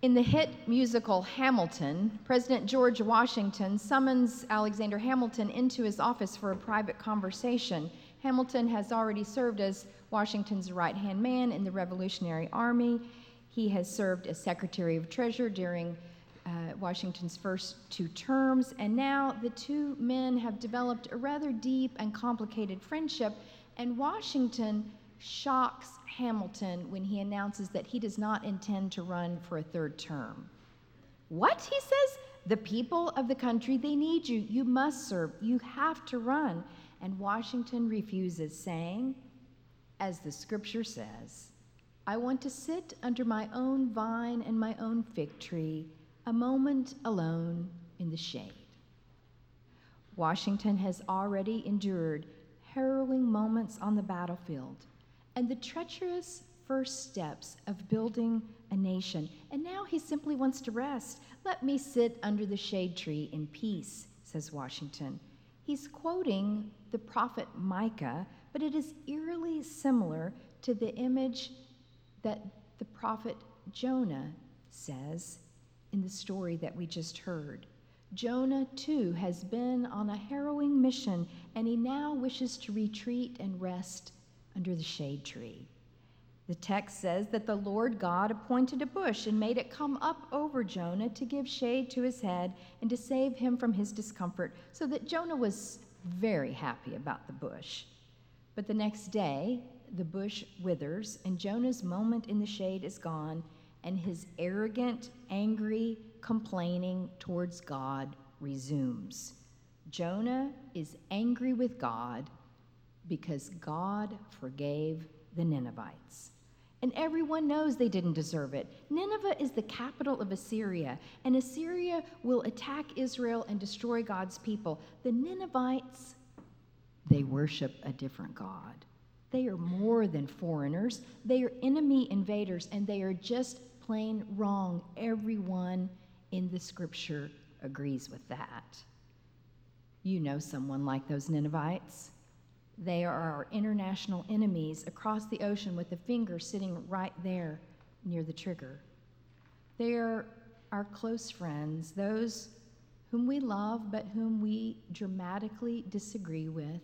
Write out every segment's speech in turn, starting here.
In the hit musical Hamilton, President George Washington summons Alexander Hamilton into his office for a private conversation. Hamilton has already served as Washington's right hand man in the Revolutionary Army. He has served as Secretary of Treasury during uh, Washington's first two terms, and now the two men have developed a rather deep and complicated friendship, and Washington shocks Hamilton when he announces that he does not intend to run for a third term. What? He says, the people of the country, they need you. You must serve. You have to run. And Washington refuses, saying, as the scripture says, I want to sit under my own vine and my own fig tree, a moment alone in the shade. Washington has already endured harrowing moments on the battlefield and the treacherous first steps of building a nation. And now he simply wants to rest. Let me sit under the shade tree in peace, says Washington. He's quoting the prophet Micah, but it is eerily similar to the image that the prophet Jonah says in the story that we just heard. Jonah, too, has been on a harrowing mission, and he now wishes to retreat and rest under the shade tree. The text says that the Lord God appointed a bush and made it come up over Jonah to give shade to his head and to save him from his discomfort, so that Jonah was very happy about the bush. But the next day, the bush withers, and Jonah's moment in the shade is gone, and his arrogant, angry complaining towards God resumes. Jonah is angry with God because God forgave the Ninevites. And everyone knows they didn't deserve it. Nineveh is the capital of Assyria, and Assyria will attack Israel and destroy God's people. The Ninevites, they worship a different God. They are more than foreigners, they are enemy invaders, and they are just plain wrong. Everyone in the scripture agrees with that. You know someone like those Ninevites. They are our international enemies across the ocean with the finger sitting right there near the trigger. They are our close friends, those whom we love but whom we dramatically disagree with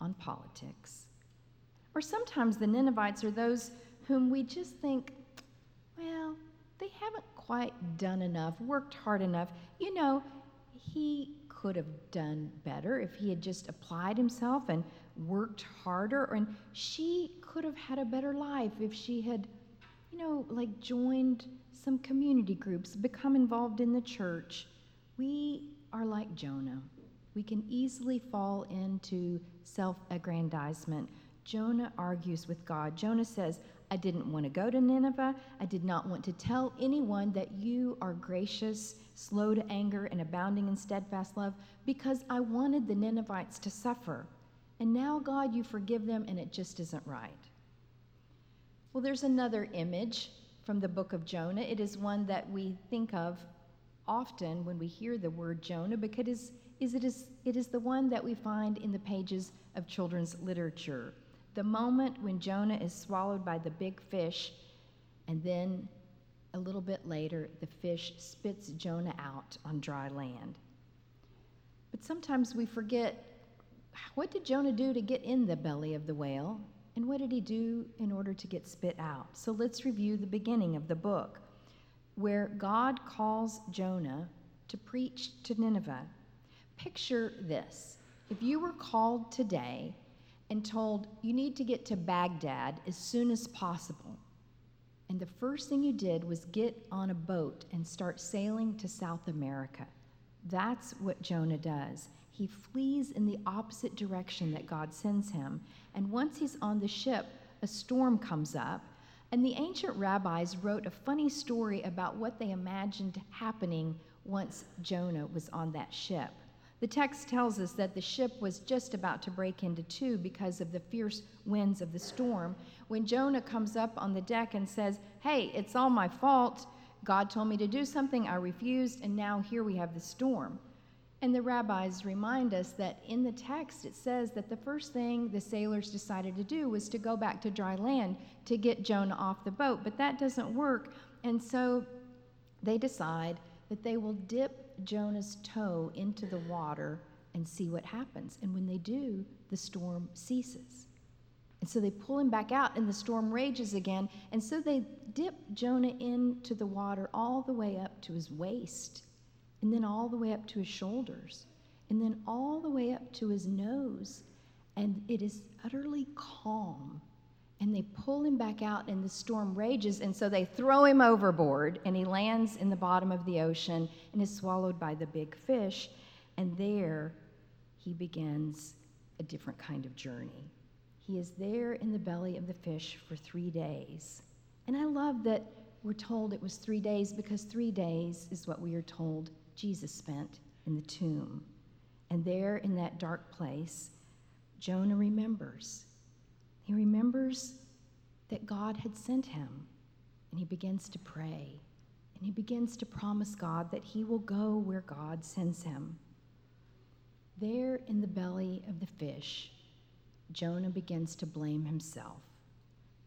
on politics. Or sometimes the Ninevites are those whom we just think, well, they haven't quite done enough, worked hard enough. You know, he could have done better if he had just applied himself and worked harder. And she could have had a better life if she had you know like joined some community groups become involved in the church. We are like jonah. We can easily fall into self-aggrandizement. Jonah argues with god. Jonah says i didn't want to go to nineveh i did not want to tell anyone that you are gracious slow to anger and abounding in steadfast love because i wanted the ninevites to suffer and now, God, you forgive them, and it just isn't right. Well, there's another image from the book of Jonah. It is one that we think of often when we hear the word Jonah because it is, it, is, it is the one that we find in the pages of children's literature. The moment when Jonah is swallowed by the big fish, and then a little bit later, the fish spits Jonah out on dry land. But sometimes we forget what did Jonah do to get in the belly of the whale? And what did he do in order to get spit out? So let's review the beginning of the book, where God calls Jonah to preach to Nineveh. Picture this if you were called today and told you need to get to Baghdad as soon as possible, and the first thing you did was get on a boat and start sailing to South America. That's what Jonah does he flees in the opposite direction that God sends him. And once he's on the ship, a storm comes up. And the ancient rabbis wrote a funny story about what they imagined happening once Jonah was on that ship. The text tells us that the ship was just about to break into two because of the fierce winds of the storm. When Jonah comes up on the deck and says, Hey, it's all my fault. God told me to do something, I refused, and now here we have the storm. And the rabbis remind us that in the text it says that the first thing the sailors decided to do was to go back to dry land to get Jonah off the boat, but that doesn't work. And so they decide that they will dip Jonah's toe into the water and see what happens. And when they do, the storm ceases. And so they pull him back out, and the storm rages again. And so they dip Jonah into the water all the way up to his waist, and then all the way up to his shoulders, and then all the way up to his nose. And it is utterly calm. And they pull him back out, and the storm rages. And so they throw him overboard, and he lands in the bottom of the ocean and is swallowed by the big fish. And there he begins a different kind of journey. He is there in the belly of the fish for three days. And I love that we're told it was three days because three days is what we are told Jesus spent in the tomb. And there in that dark place, Jonah remembers. He remembers that God had sent him, and he begins to pray. And he begins to promise God that he will go where God sends him. There in the belly of the fish, Jonah begins to blame himself.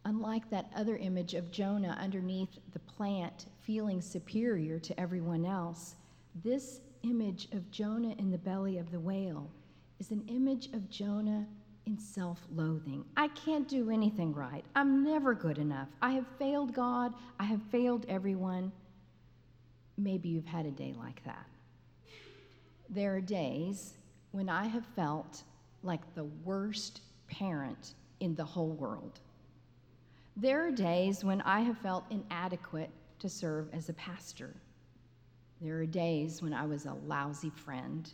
Unlike that other image of Jonah underneath the plant feeling superior to everyone else, this image of Jonah in the belly of the whale is an image of Jonah in self loathing. I can't do anything right. I'm never good enough. I have failed God. I have failed everyone. Maybe you've had a day like that. There are days when I have felt like the worst parent in the whole world. There are days when I have felt inadequate to serve as a pastor. There are days when I was a lousy friend.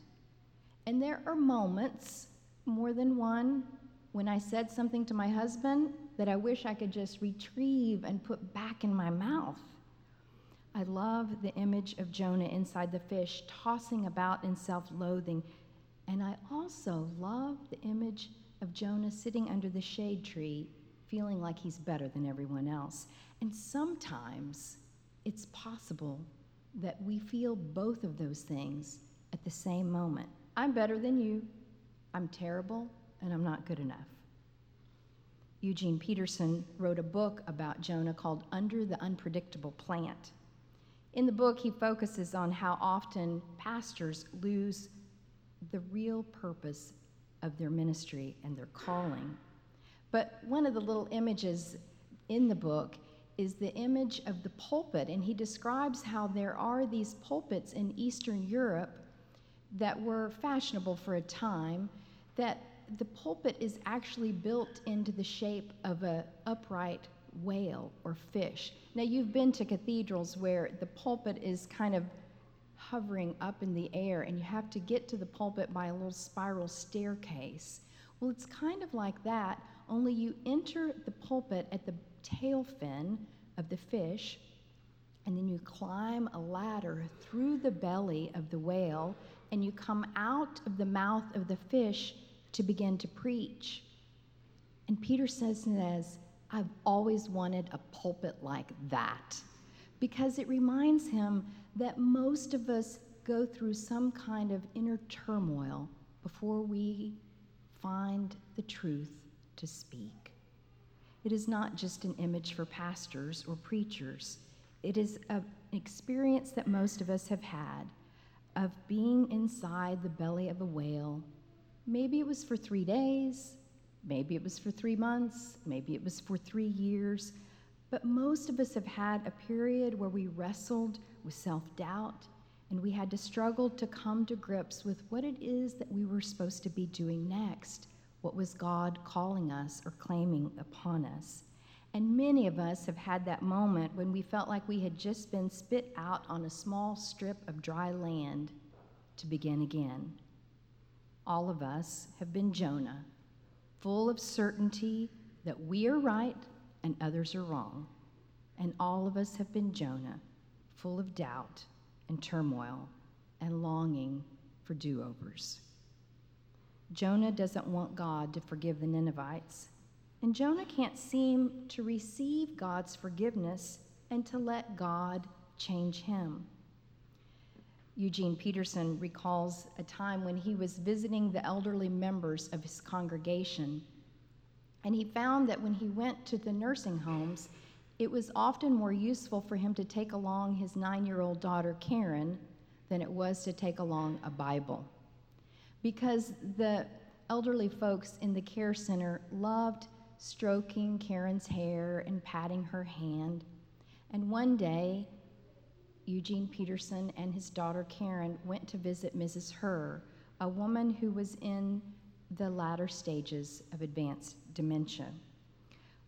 And there are moments, more than one, when I said something to my husband that I wish I could just retrieve and put back in my mouth. I love the image of Jonah inside the fish, tossing about in self loathing. And I also love the image of Jonah sitting under the shade tree, feeling like he's better than everyone else. And sometimes it's possible that we feel both of those things at the same moment. I'm better than you, I'm terrible, and I'm not good enough. Eugene Peterson wrote a book about Jonah called Under the Unpredictable Plant. In the book, he focuses on how often pastors lose the real purpose of their ministry and their calling. But one of the little images in the book is the image of the pulpit, and he describes how there are these pulpits in Eastern Europe that were fashionable for a time, that the pulpit is actually built into the shape of an upright whale or fish. Now, you've been to cathedrals where the pulpit is kind of hovering up in the air, and you have to get to the pulpit by a little spiral staircase. Well, it's kind of like that, only you enter the pulpit at the tail fin of the fish, and then you climb a ladder through the belly of the whale, and you come out of the mouth of the fish to begin to preach. And Peter says, says I've always wanted a pulpit like that because it reminds him that most of us go through some kind of inner turmoil before we find the truth to speak. It is not just an image for pastors or preachers, it is an experience that most of us have had of being inside the belly of a whale. Maybe it was for three days, maybe it was for three months, maybe it was for three years. But most of us have had a period where we wrestled with self doubt and we had to struggle to come to grips with what it is that we were supposed to be doing next. What was God calling us or claiming upon us? And many of us have had that moment when we felt like we had just been spit out on a small strip of dry land to begin again. All of us have been Jonah, full of certainty that we are right and others are wrong. And all of us have been Jonah, full of doubt and turmoil and longing for do overs. Jonah doesn't want God to forgive the Ninevites, and Jonah can't seem to receive God's forgiveness and to let God change him. Eugene Peterson recalls a time when he was visiting the elderly members of his congregation and he found that when he went to the nursing homes, it was often more useful for him to take along his nine year old daughter, Karen, than it was to take along a Bible. Because the elderly folks in the care center loved stroking Karen's hair and patting her hand. And one day, Eugene Peterson and his daughter Karen went to visit Mrs. Herr, a woman who was in the latter stages of advanced dementia.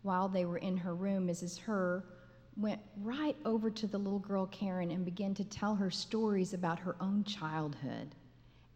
While they were in her room, Mrs. Herr went right over to the little girl Karen and began to tell her stories about her own childhood.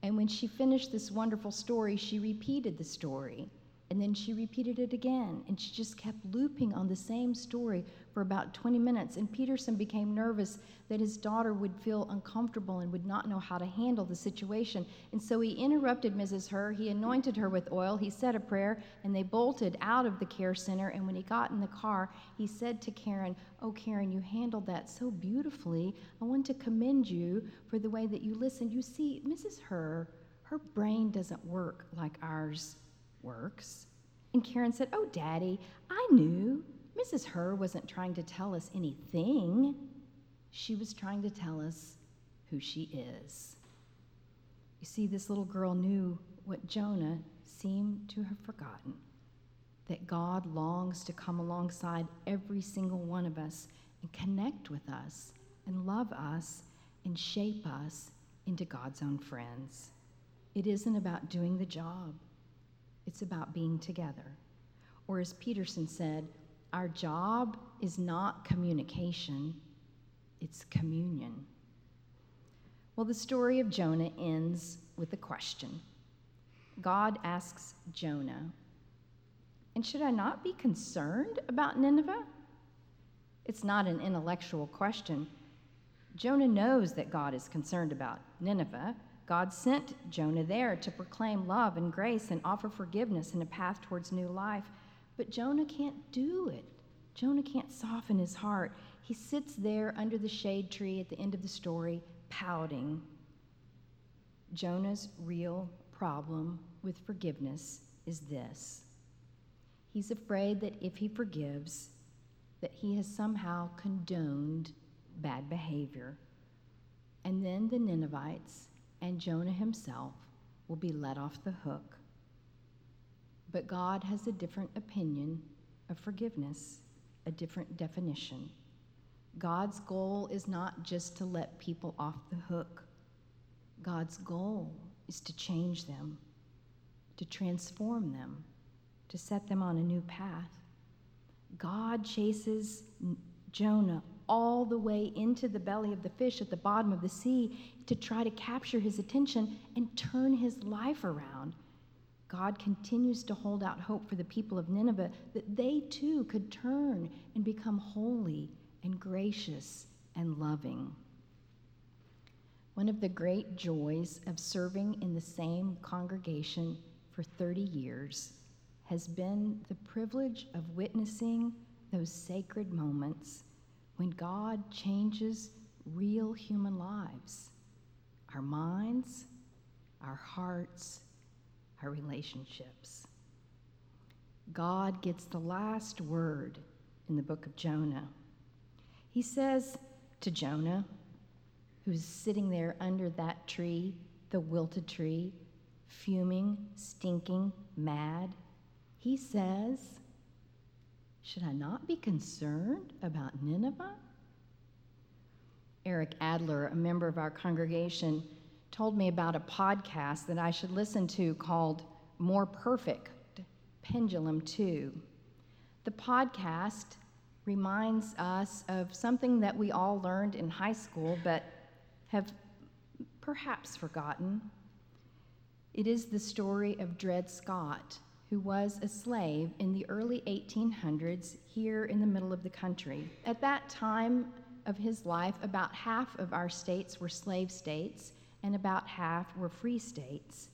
And when she finished this wonderful story, she repeated the story. And then she repeated it again. And she just kept looping on the same story for about 20 minutes. And Peterson became nervous that his daughter would feel uncomfortable and would not know how to handle the situation. And so he interrupted Mrs. Herr. He anointed her with oil. He said a prayer, and they bolted out of the care center. And when he got in the car, he said to Karen, Oh, Karen, you handled that so beautifully. I want to commend you for the way that you listened. You see, Mrs. Herr, her brain doesn't work like ours works. And Karen said, Oh, Daddy, I knew. Mrs. Herr wasn't trying to tell us anything. She was trying to tell us who she is. You see, this little girl knew what Jonah seemed to have forgotten that God longs to come alongside every single one of us and connect with us and love us and shape us into God's own friends. It isn't about doing the job, it's about being together. Or as Peterson said, our job is not communication, it's communion. Well, the story of Jonah ends with a question. God asks Jonah, And should I not be concerned about Nineveh? It's not an intellectual question. Jonah knows that God is concerned about Nineveh God sent Jonah there to proclaim love and grace and offer forgiveness and a path towards new life. But Jonah can't do it. Jonah can't soften his heart. He sits there under the shade tree at the end of the story, pouting. Jonah's real problem with forgiveness is this he's afraid that if he forgives, that he has somehow condoned bad behavior. And then the Ninevites and Jonah himself will be let off the hook. But God has a different opinion of forgiveness, a different definition. God's goal is not just to let people off the hook. God's goal is to change them, to transform them, to set them on a new path. God chases Jonah all the way into the belly of the fish at the bottom of the sea to try to capture his attention and turn his life around. God continues to hold out hope for the people of Nineveh that they too could turn and become holy and gracious and loving. One of the great joys of serving in the same congregation for 30 years has been the privilege of witnessing those sacred moments when God changes real human lives our minds, our hearts, our relationships. God gets the last word in the book of Jonah. He says to Jonah, who's sitting there under that tree, the wilted tree, fuming, stinking, mad, he says, should I not be concerned about Nineveh? Eric Adler, a member of our congregation, told me about a podcast that I should listen to called More Perfect Pendulum 2. The podcast reminds us of something that we all learned in high school but have perhaps forgotten. It is the story of Dred Scott, who was a slave in the early 1800s here in the middle of the country. At that time of his life, about half of our states were slave states and about half were free states.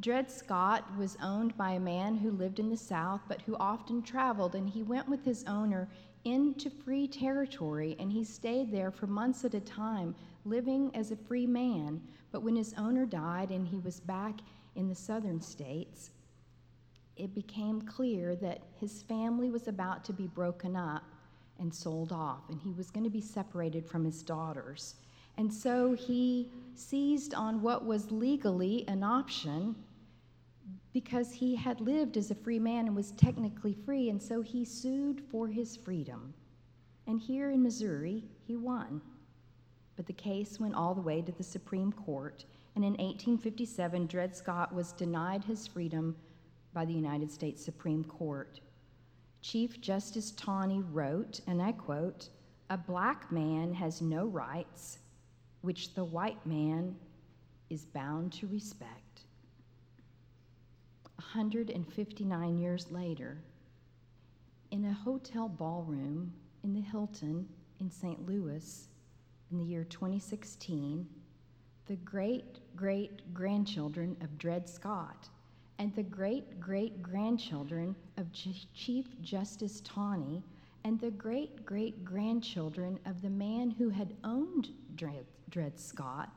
Dred Scott was owned by a man who lived in the South but who often traveled, and he went with his owner into free territory and he stayed there for months at a time, living as a free man. But when his owner died and he was back in the southern states, it became clear that his family was about to be broken up, and sold off, and he was going to be separated from his daughters. And so he seized on what was legally an option because he had lived as a free man and was technically free, and so he sued for his freedom. And here in Missouri, he won. But the case went all the way to the Supreme Court, and in 1857, Dred Scott was denied his freedom by the United States Supreme Court. Chief Justice Taney wrote, and I quote, A black man has no rights which the white man is bound to respect. 159 years later, in a hotel ballroom in the Hilton in St. Louis in the year 2016, the great great grandchildren of Dred Scott and the great great grandchildren of Chief Justice Taney and the great great grandchildren of the man who had owned Dred, Dred Scott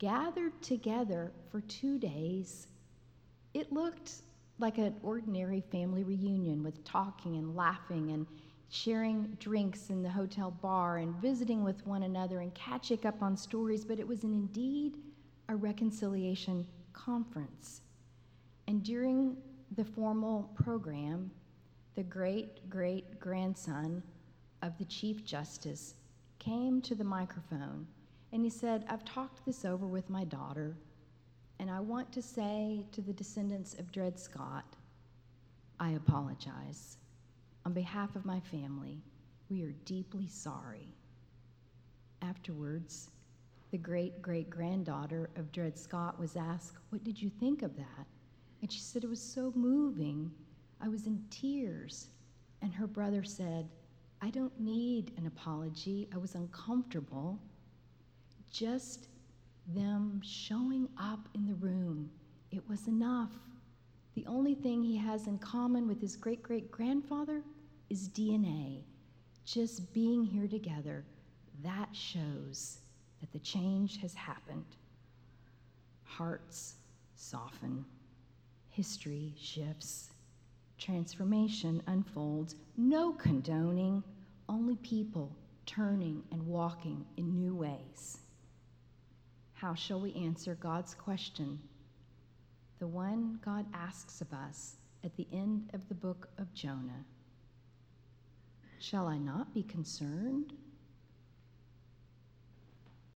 gathered together for two days. It looked like an ordinary family reunion with talking and laughing and sharing drinks in the hotel bar and visiting with one another and catching up on stories, but it was an, indeed a reconciliation conference. And during the formal program, the great great grandson of the Chief Justice came to the microphone and he said, I've talked this over with my daughter, and I want to say to the descendants of Dred Scott, I apologize. On behalf of my family, we are deeply sorry. Afterwards, the great great granddaughter of Dred Scott was asked, What did you think of that? And she said, It was so moving. I was in tears. And her brother said, I don't need an apology. I was uncomfortable. Just them showing up in the room, it was enough. The only thing he has in common with his great great grandfather is DNA. Just being here together, that shows that the change has happened. Hearts soften, history shifts, transformation unfolds. No condoning, only people turning and walking in new ways. How shall we answer God's question? The one God asks of us at the end of the book of Jonah. Shall I not be concerned?